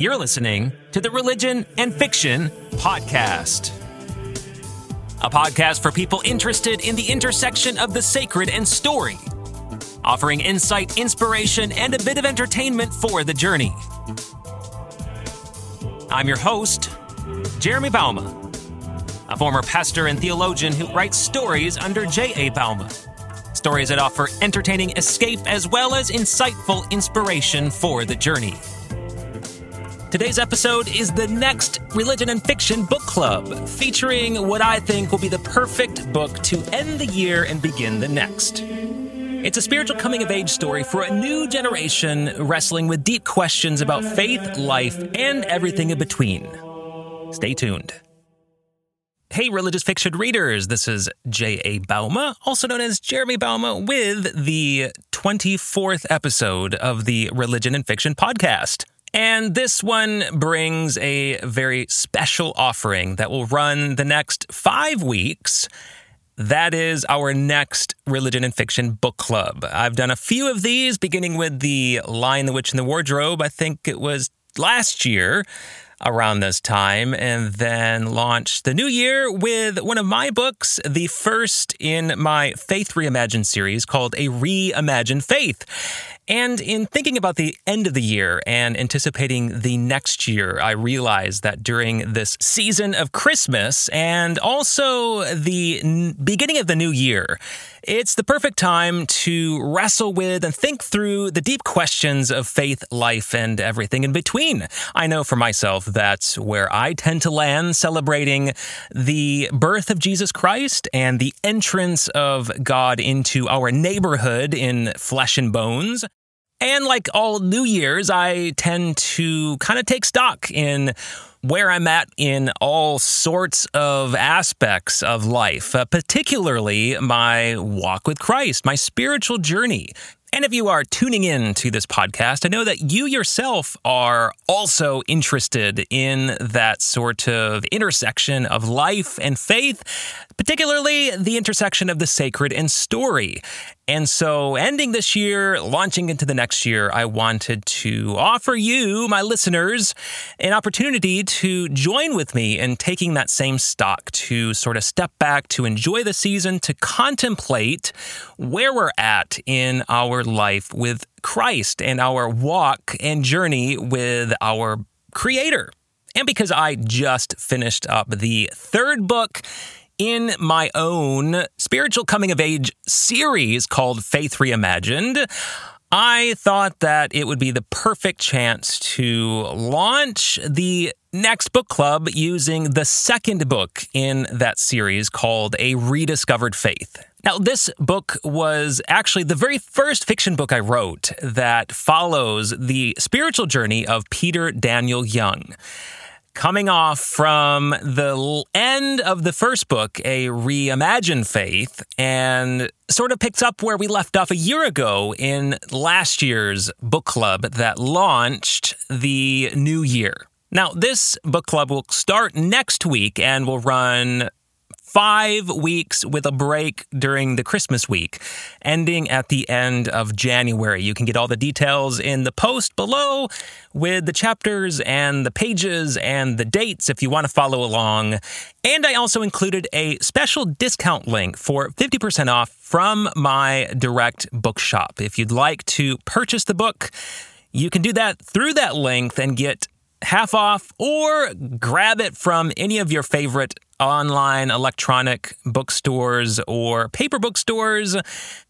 You're listening to the Religion and Fiction Podcast, a podcast for people interested in the intersection of the sacred and story, offering insight, inspiration, and a bit of entertainment for the journey. I'm your host, Jeremy Bouma, a former pastor and theologian who writes stories under J.A. Bouma. Stories that offer entertaining escape as well as insightful inspiration for the journey. Today's episode is the next Religion and Fiction Book Club, featuring what I think will be the perfect book to end the year and begin the next. It's a spiritual coming of age story for a new generation wrestling with deep questions about faith, life, and everything in between. Stay tuned. Hey, religious fiction readers, this is J.A. Bouma, also known as Jeremy Bouma, with the 24th episode of the Religion and Fiction podcast. And this one brings a very special offering that will run the next five weeks. That is our next Religion and Fiction book club. I've done a few of these, beginning with The Lion, the Witch, and the Wardrobe. I think it was last year around this time, and then launched the new year with one of my books, the first in my Faith Reimagined series called A Reimagined Faith. And in thinking about the end of the year and anticipating the next year, I realized that during this season of Christmas and also the n- beginning of the new year, it's the perfect time to wrestle with and think through the deep questions of faith, life, and everything in between. I know for myself that's where I tend to land celebrating the birth of Jesus Christ and the entrance of God into our neighborhood in flesh and bones. And like all New Year's, I tend to kind of take stock in where I'm at in all sorts of aspects of life, uh, particularly my walk with Christ, my spiritual journey. And if you are tuning in to this podcast, I know that you yourself are also interested in that sort of intersection of life and faith, particularly the intersection of the sacred and story. And so, ending this year, launching into the next year, I wanted to offer you, my listeners, an opportunity to join with me in taking that same stock, to sort of step back, to enjoy the season, to contemplate where we're at in our life with Christ and our walk and journey with our Creator. And because I just finished up the third book in my own spiritual coming of age series called Faith Reimagined, I thought that it would be the perfect chance to launch the next book club using the second book in that series called A Rediscovered Faith. Now, this book was actually the very first fiction book I wrote that follows the spiritual journey of Peter Daniel Young coming off from the end of the first book, A Reimagined Faith, and sort of picks up where we left off a year ago in last year's book club that launched the new year. Now, this book club will start next week and will run five weeks with a break during the Christmas week, ending at the end of January. You can get all the details in the post below with the chapters and the pages and the dates if you want to follow along. And I also included a special discount link for 50% off from my direct bookshop. If you'd like to purchase the book, you can do that through that link and get half off or grab it from any of your favorite online electronic bookstores or paper bookstores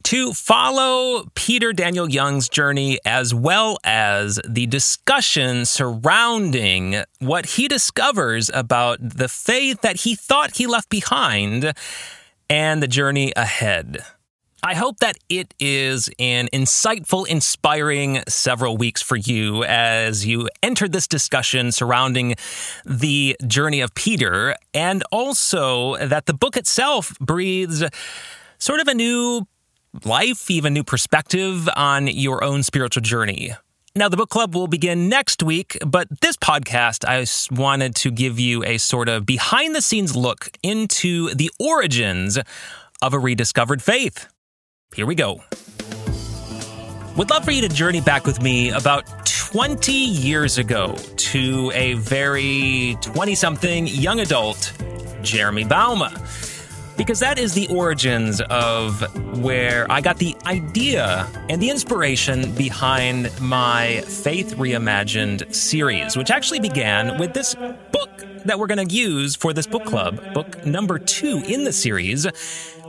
to follow Peter Daniel Young's journey as well as the discussion surrounding what he discovers about the faith that he thought he left behind and the journey ahead. I hope that it is an insightful, inspiring several weeks for you as you enter this discussion surrounding the journey of Peter, and also that the book itself breathes sort of a new life, even new perspective on your own spiritual journey. Now, the book club will begin next week, but this podcast, I wanted to give you a sort of behind the scenes look into the origins of a rediscovered faith. Here we go. Would love for you to journey back with me about 20 years ago to a very 20 something young adult, Jeremy Bouma. Because that is the origins of where I got the idea and the inspiration behind my Faith Reimagined series, which actually began with this book that we're going to use for this book club, book number two in the series,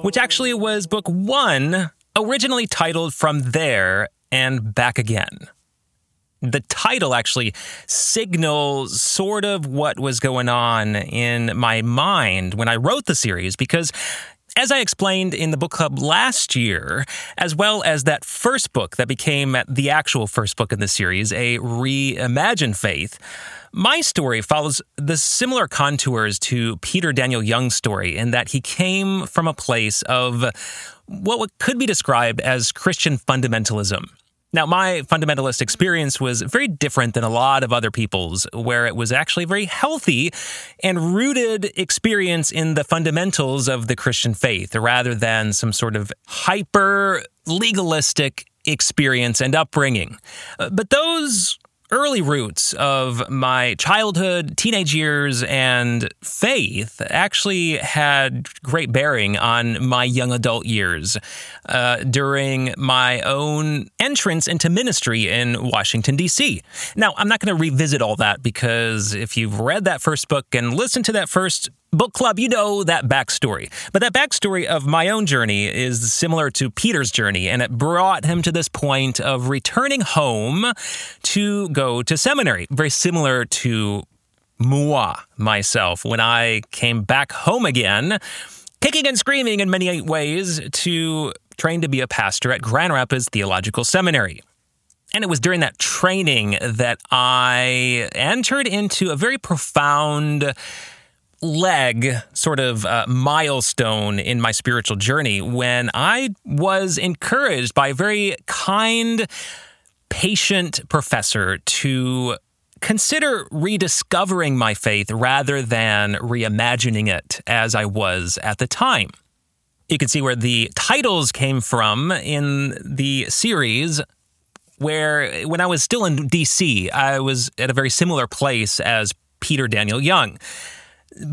which actually was book one, originally titled From There and Back Again. The title actually signals sort of what was going on in my mind when I wrote the series because as I explained in the book club last year, as well as that first book that became the actual first book in the series, a reimagined faith, my story follows the similar contours to Peter Daniel Young's story in that he came from a place of what could be described as Christian fundamentalism. Now, my fundamentalist experience was very different than a lot of other people's, where it was actually very healthy and rooted experience in the fundamentals of the Christian faith rather than some sort of hyper legalistic experience and upbringing. Uh, but those early roots of my childhood, teenage years, and faith actually had great bearing on my young adult years uh, during my own entrance into ministry in Washington, D.C. Now, I'm not going to revisit all that because if you've read that first book and listened to that first book club, you know that backstory. But that backstory of my own journey is similar to Peter's journey, and it brought him to this point of returning home to go to seminary, very similar to moi, myself, when I came back home again, kicking and screaming in many ways to train to be a pastor at Grand Rapids Theological Seminary. And it was during that training that I entered into a very profound leg sort of uh, milestone in my spiritual journey when I was encouraged by a very kind, patient professor to consider rediscovering my faith rather than reimagining it as I was at the time. You can see where the titles came from in the series where when I was still in DC, I was at a very similar place as Peter Daniel Young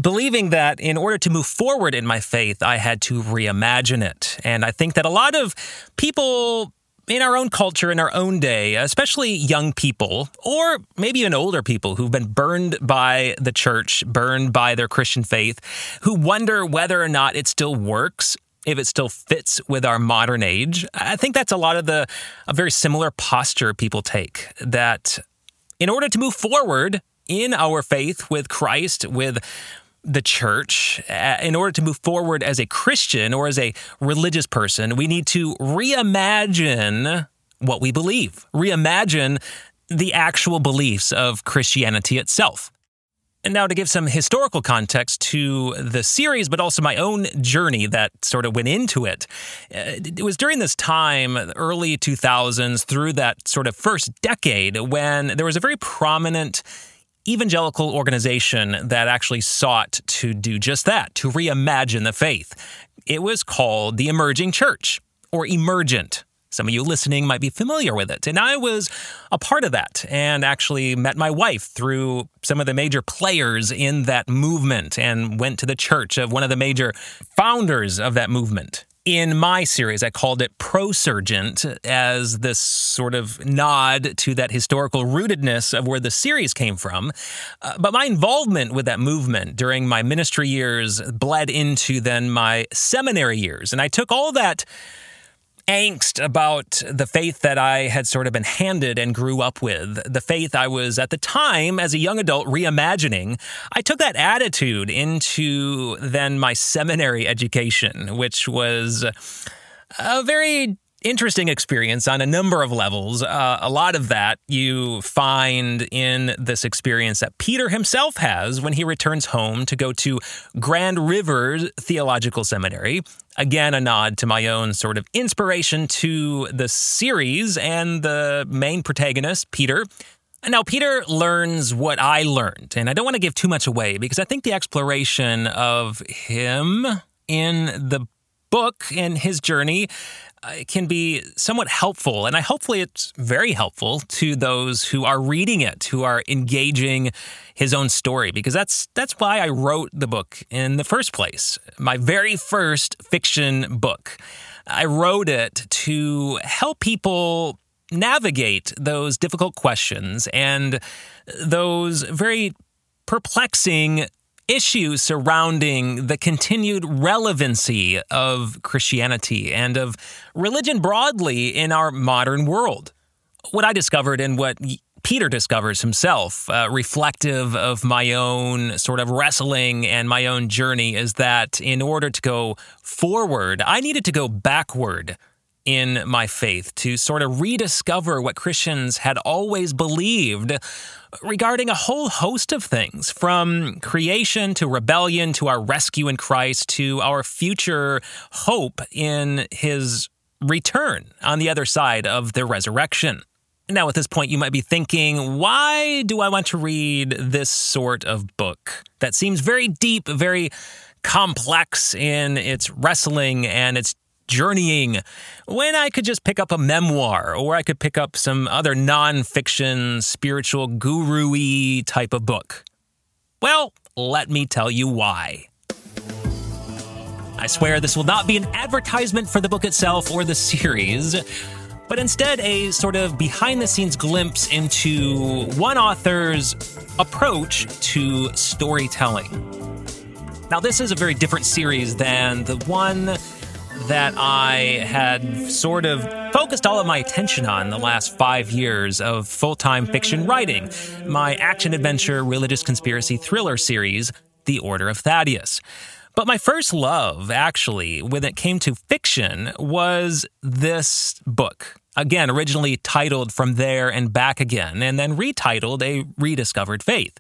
believing that in order to move forward in my faith, I had to reimagine it. And I think that a lot of people in our own culture, in our own day, especially young people, or maybe even older people who've been burned by the church, burned by their Christian faith, who wonder whether or not it still works, if it still fits with our modern age. I think that's a lot of the a very similar posture people take that in order to move forward, in our faith with Christ, with the church, uh, in order to move forward as a Christian or as a religious person, we need to reimagine what we believe, reimagine the actual beliefs of Christianity itself. And now, to give some historical context to the series, but also my own journey that sort of went into it, uh, it was during this time, early 2000s, through that sort of first decade, when there was a very prominent evangelical organization that actually sought to do just that, to reimagine the faith. It was called the Emerging Church or Emergent. Some of you listening might be familiar with it. And I was a part of that and actually met my wife through some of the major players in that movement and went to the church of one of the major founders of that movement in my series, I called it Prosurgent as this sort of nod to that historical rootedness of where the series came from. Uh, but my involvement with that movement during my ministry years bled into then my seminary years. And I took all that angst about the faith that I had sort of been handed and grew up with, the faith I was at the time as a young adult reimagining, I took that attitude into then my seminary education, which was a very interesting experience on a number of levels. Uh, a lot of that you find in this experience that Peter himself has when he returns home to go to Grand River Theological Seminary. Again, a nod to my own sort of inspiration to the series and the main protagonist, Peter. Now, Peter learns what I learned, and I don't want to give too much away because I think the exploration of him in the book and his journey uh, can be somewhat helpful. And I hopefully it's very helpful to those who are reading it, who are engaging his own story, because that's that's why I wrote the book in the first place. My very first fiction book. I wrote it to help people navigate those difficult questions and those very perplexing issues surrounding the continued relevancy of Christianity and of religion broadly in our modern world. What I discovered and what Peter discovers himself, uh, reflective of my own sort of wrestling and my own journey, is that in order to go forward, I needed to go backward in my faith to sort of rediscover what Christians had always believed regarding a whole host of things from creation to rebellion to our rescue in Christ to our future hope in his return on the other side of the resurrection. Now, at this point, you might be thinking, why do I want to read this sort of book that seems very deep, very complex in its wrestling and its journeying when I could just pick up a memoir or I could pick up some other nonfiction, spiritual guru y type of book? Well, let me tell you why. I swear this will not be an advertisement for the book itself or the series, but instead a sort of behind the scenes glimpse into one author's approach to storytelling. Now, this is a very different series than the one that I had sort of focused all of my attention on the last five years of full time fiction writing, my action adventure religious conspiracy thriller series, The Order of Thaddeus. But my first love, actually, when it came to fiction, was this book. Again, originally titled From There and Back Again, and then retitled A Rediscovered Faith.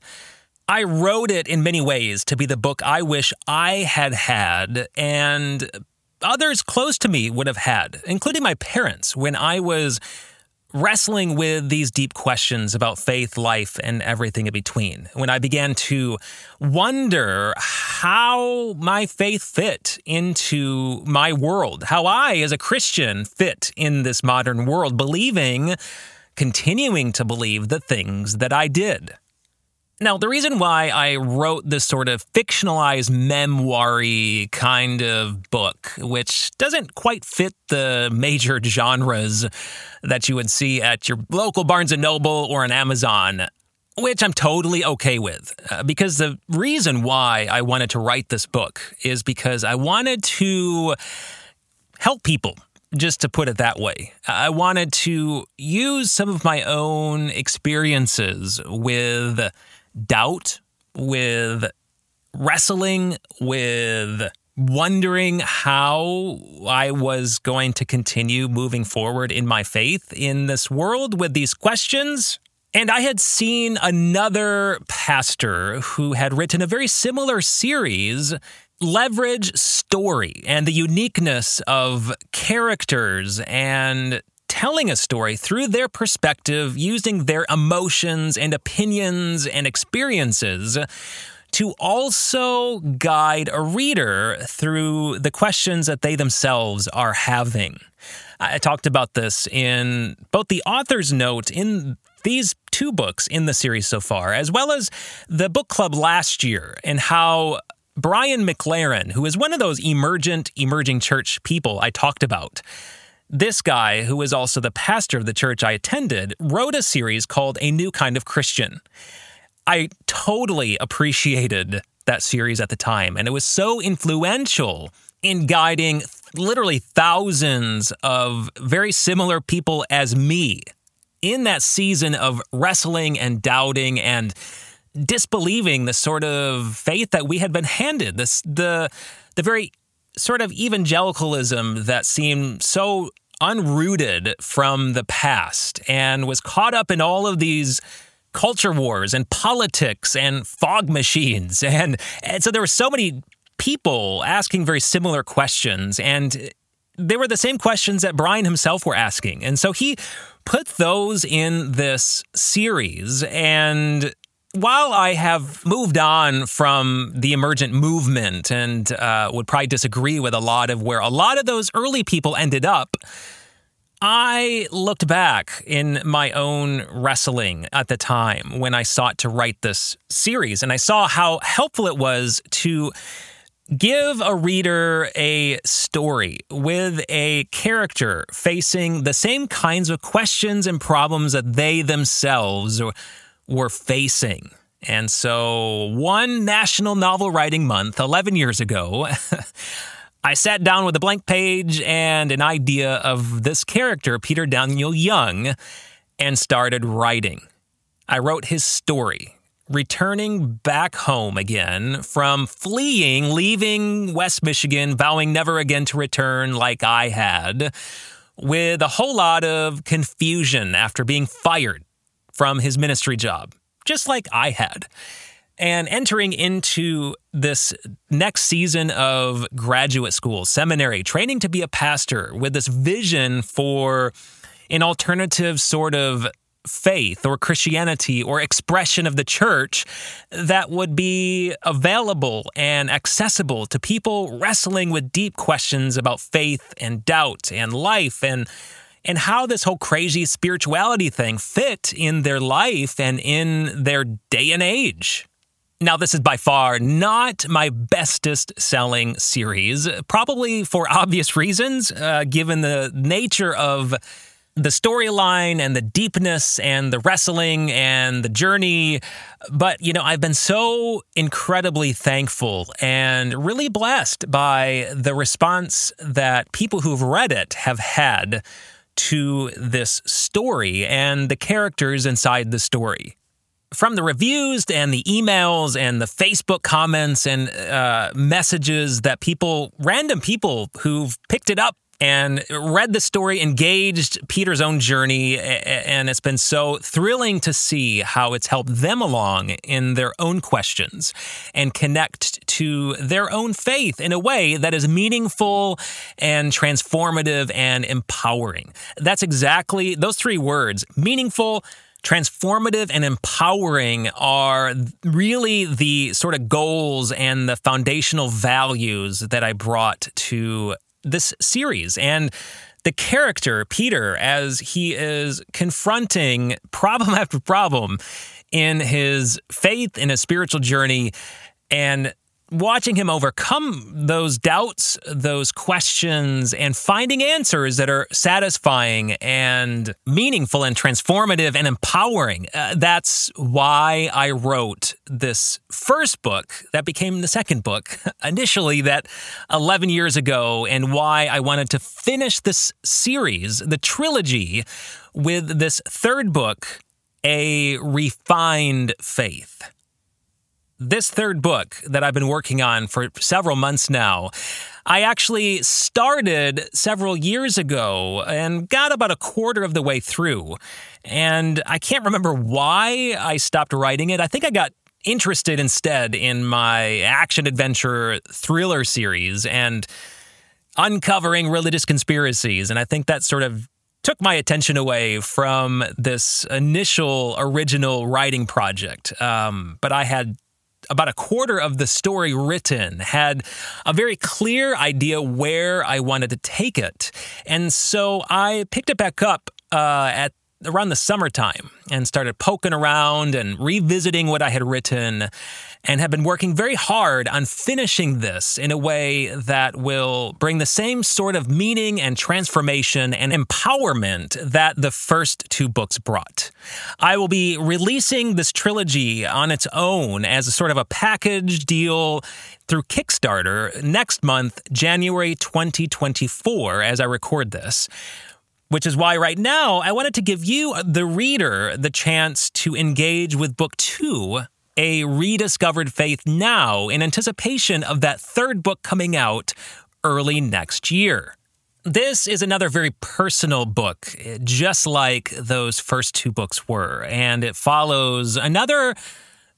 I wrote it in many ways to be the book I wish I had had, and others close to me would have had, including my parents, when I was wrestling with these deep questions about faith, life, and everything in between. When I began to wonder how my faith fit into my world, how I, as a Christian, fit in this modern world, believing, continuing to believe the things that I did. Now, the reason why I wrote this sort of fictionalized memoir kind of book, which doesn't quite fit the major genres that you would see at your local Barnes Noble or an Amazon, which I'm totally okay with. Uh, because the reason why I wanted to write this book is because I wanted to help people just to put it that way. I wanted to use some of my own experiences with doubt, with wrestling, with wondering how I was going to continue moving forward in my faith in this world with these questions. And I had seen another pastor who had written a very similar series leverage story and the uniqueness of characters and telling a story through their perspective, using their emotions and opinions and experiences to also guide a reader through the questions that they themselves are having. I talked about this in both the author's note in these two books in the series so far, as well as the book club last year, and how Brian McLaren, who is one of those emergent, emerging church people I talked about, this guy, who is also the pastor of the church I attended, wrote a series called A New Kind of Christian. I totally appreciated that series at the time, and it was so influential in guiding literally thousands of very similar people as me in that season of wrestling and doubting and disbelieving the sort of faith that we had been handed. This the the very sort of evangelicalism that seemed so unrooted from the past and was caught up in all of these culture wars and politics and fog machines. And, and so there were so many people asking very similar questions. And they were the same questions that Brian himself were asking. And so he put those in this series and while I have moved on from the emergent movement and uh, would probably disagree with a lot of where a lot of those early people ended up, I looked back in my own wrestling at the time when I sought to write this series, and I saw how helpful it was to give a reader a story with a character facing the same kinds of questions and problems that they themselves were facing. And so, one National Novel Writing Month, 11 years ago, I sat down with a blank page and an idea of this character, Peter Daniel Young, and started writing. I wrote his story, returning back home again from fleeing, leaving West Michigan, vowing never again to return like I had, with a whole lot of confusion after being fired from his ministry job, just like I had. And entering into this next season of graduate school, seminary, training to be a pastor with this vision for an alternative sort of faith or Christianity or expression of the church that would be available and accessible to people wrestling with deep questions about faith and doubt and life and and how this whole crazy spirituality thing fit in their life and in their day and age. Now, this is by far not my bestest selling series, probably for obvious reasons, uh, given the nature of the storyline and the deepness and the wrestling and the journey. But, you know, I've been so incredibly thankful and really blessed by the response that people who've read it have had to this story and the characters inside the story. From the reviews and the emails and the Facebook comments and uh, messages that people, random people who've picked it up and read the story, engaged Peter's own journey, and it's been so thrilling to see how it's helped them along in their own questions and connect to their own faith in a way that is meaningful and transformative and empowering. That's exactly those three words meaningful, transformative and empowering are really the sort of goals and the foundational values that I brought to this series. And the character, Peter, as he is confronting problem after problem in his faith, in his spiritual journey, and watching him overcome those doubts, those questions, and finding answers that are satisfying and meaningful and transformative and empowering. Uh, that's why I wrote this first book that became the second book initially, that 11 years ago, and why I wanted to finish this series, the trilogy, with this third book, A Refined Faith this third book that I've been working on for several months now, I actually started several years ago and got about a quarter of the way through. And I can't remember why I stopped writing it. I think I got interested instead in my action adventure thriller series and uncovering religious conspiracies. And I think that sort of took my attention away from this initial original writing project. Um, but I had about a quarter of the story written, had a very clear idea where I wanted to take it. And so I picked it back up uh, at around the summertime and started poking around and revisiting what I had written and have been working very hard on finishing this in a way that will bring the same sort of meaning and transformation and empowerment that the first two books brought. I will be releasing this trilogy on its own as a sort of a package deal through Kickstarter next month, January 2024, as I record this which is why right now I wanted to give you, uh, the reader, the chance to engage with book two a rediscovered faith now in anticipation of that third book coming out early next year. This is another very personal book, just like those first two books were, and it follows another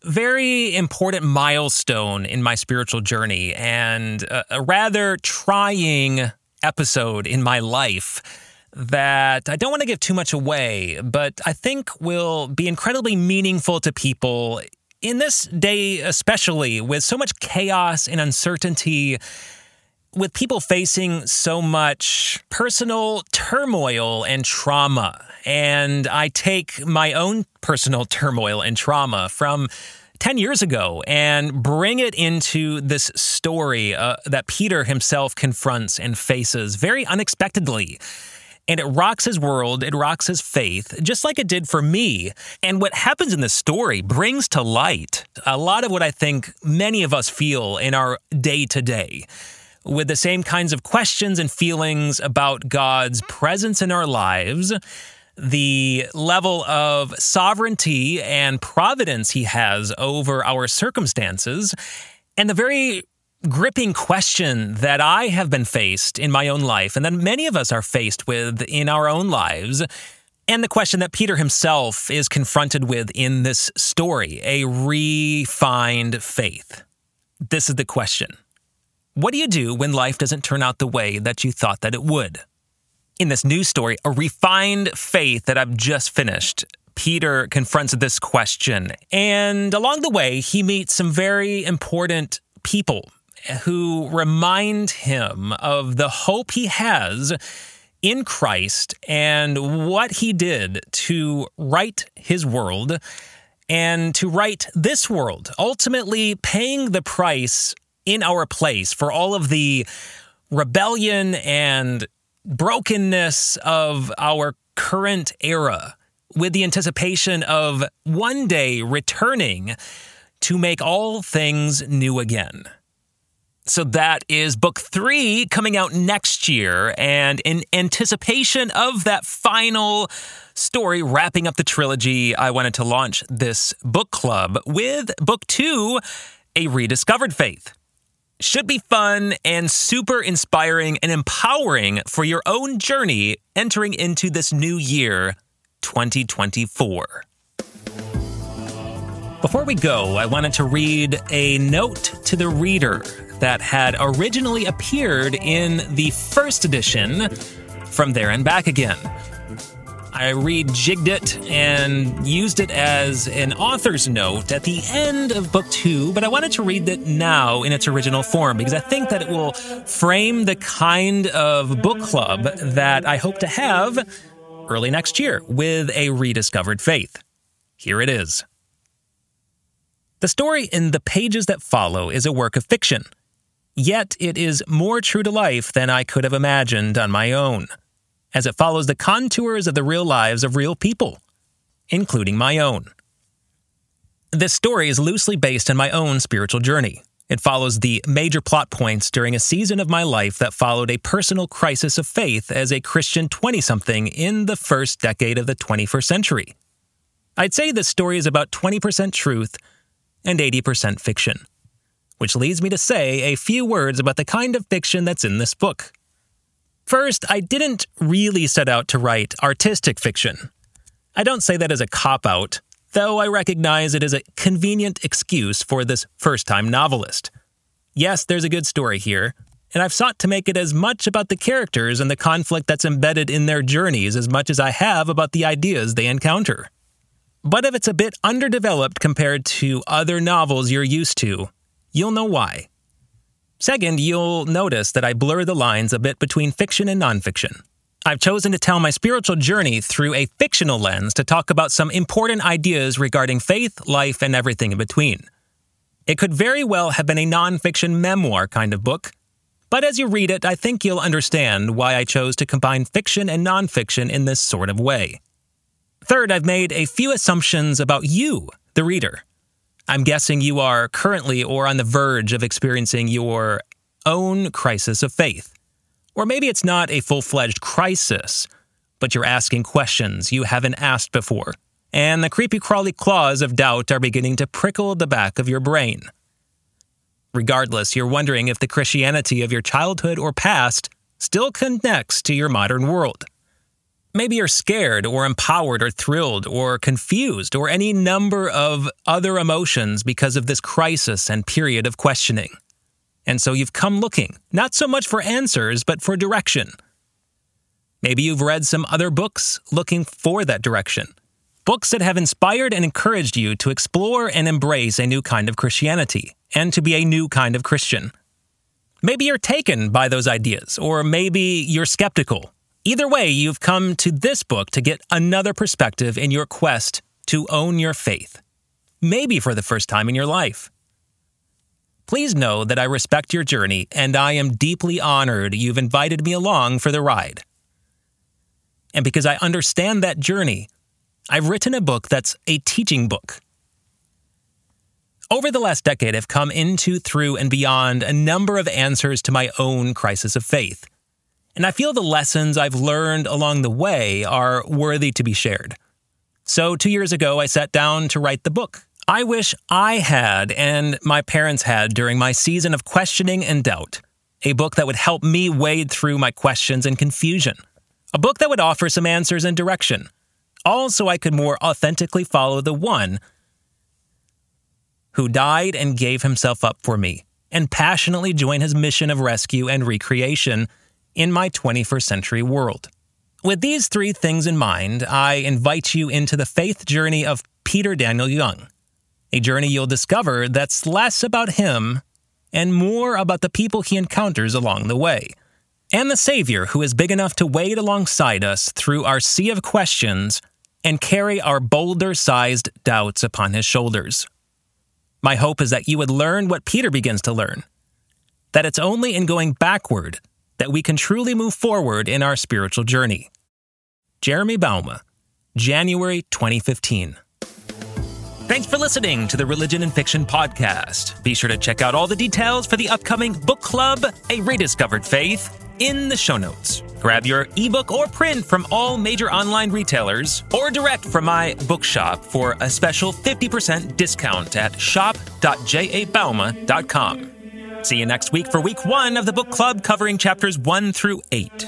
very important milestone in my spiritual journey and a, rather trying episode in my life that I don't want to give too much away, but I think will be incredibly meaningful to people In this day, especially with so much chaos and uncertainty, with people facing so much personal turmoil and trauma, and I take my own personal turmoil and trauma from 10 years ago and bring it into this story uh, that Peter himself confronts and faces very unexpectedly. And it rocks his world, it rocks his faith, just like it did for me. And what happens in this story brings to light a lot of what I think many of us feel in our day to day with the same kinds of questions and feelings about God's presence in our lives, the level of sovereignty and providence he has over our circumstances, and the very gripping question that I have been faced in my own life, and that many of us are faced with in our own lives, and the question that Peter himself is confronted with in this story a refined faith. This is the question What do you do when life doesn't turn out the way that you thought that it would? In this new story, a refined faith that I've just finished, Peter confronts this question. And along the way, he meets some very important people who remind him of the hope he has in Christ and what he did to right his world and to right this world, ultimately paying the price in our place for all of the rebellion and brokenness of our current era with the anticipation of one day returning to make all things new again. So that is book three coming out next year. And in anticipation of that final story wrapping up the trilogy, I wanted to launch this book club with book two, A Rediscovered Faith should be fun and super inspiring and empowering for your own journey entering into this new year, 2024. Before we go, I wanted to read a note to the reader that had originally appeared in the first edition from There and Back Again. I rejigged it and used it as an author's note at the end of book two, but I wanted to read it now in its original form because I think that it will frame the kind of book club that I hope to have early next year with a rediscovered faith. Here it is. The story in the pages that follow is a work of fiction, yet it is more true to life than I could have imagined on my own as it follows the contours of the real lives of real people, including my own. This story is loosely based on my own spiritual journey. It follows the major plot points during a season of my life that followed a personal crisis of faith as a Christian 20 something in the first decade of the 21st century. I'd say this story is about 20% truth and 80% fiction, which leads me to say a few words about the kind of fiction that's in this book. First, I didn't really set out to write artistic fiction. I don't say that as a cop out, though I recognize it as a convenient excuse for this first time novelist. Yes, there's a good story here, and I've sought to make it as much about the characters and the conflict that's embedded in their journeys as much as I have about the ideas they encounter. But if it's a bit underdeveloped compared to other novels you're used to, you'll know why. Second, you'll notice that I blur the lines a bit between fiction and nonfiction. I've chosen to tell my spiritual journey through a fictional lens to talk about some important ideas regarding faith, life, and everything in between. It could very well have been a nonfiction memoir kind of book, but as you read it, I think you'll understand why I chose to combine fiction and nonfiction in this sort of way. Third, I've made a few assumptions about you, the reader. I'm guessing you are currently or on the verge of experiencing your own crisis of faith. Or maybe it's not a full fledged crisis, but you're asking questions you haven't asked before, and the creepy crawly claws of doubt are beginning to prickle the back of your brain. Regardless, you're wondering if the Christianity of your childhood or past still connects to your modern world. Maybe you're scared or empowered or thrilled or confused or any number of other emotions because of this crisis and period of questioning. And so you've come looking, not so much for answers, but for direction. Maybe you've read some other books looking for that direction, Books that have inspired and encouraged you to explore and embrace a new kind of Christianity and to be a new kind of Christian. Maybe you're taken by those ideas, or maybe you're skeptical. Either way, you've come to this book to get another perspective in your quest to own your faith, maybe for the first time in your life. Please know that I respect your journey and I am deeply honored you've invited me along for the ride. And because I understand that journey, I've written a book that's a teaching book. Over the last decade, I've come into, through, and beyond a number of answers to my own crisis of faith. And I feel the lessons I've learned along the way are worthy to be shared. So, two years ago, I sat down to write the book. I wish I had and my parents had during my season of questioning and doubt. A book that would help me wade through my questions and confusion. A book that would offer some answers and direction all so I could more authentically follow the one who died and gave himself up for me, and passionately join his mission of rescue and recreation in my 21st century world. With these three things in mind, I invite you into the faith journey of Peter Daniel Young, a journey you'll discover that's less about him and more about the people he encounters along the way, and the Savior who is big enough to wade alongside us through our sea of questions and carry our boulder sized doubts upon his shoulders. My hope is that you would learn what Peter begins to learn that it's only in going backward that we can truly move forward in our spiritual journey. Jeremy Bouma, January 2015. Thanks for listening to the Religion and Fiction Podcast. Be sure to check out all the details for the upcoming book club, A Rediscovered Faith, in the show notes. Grab your ebook or print from all major online retailers or direct from my bookshop for a special 50% discount at shop.jabouma.com. See you next week for week one of the book club covering chapters one through eight.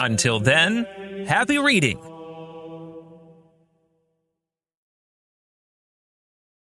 Until then, happy reading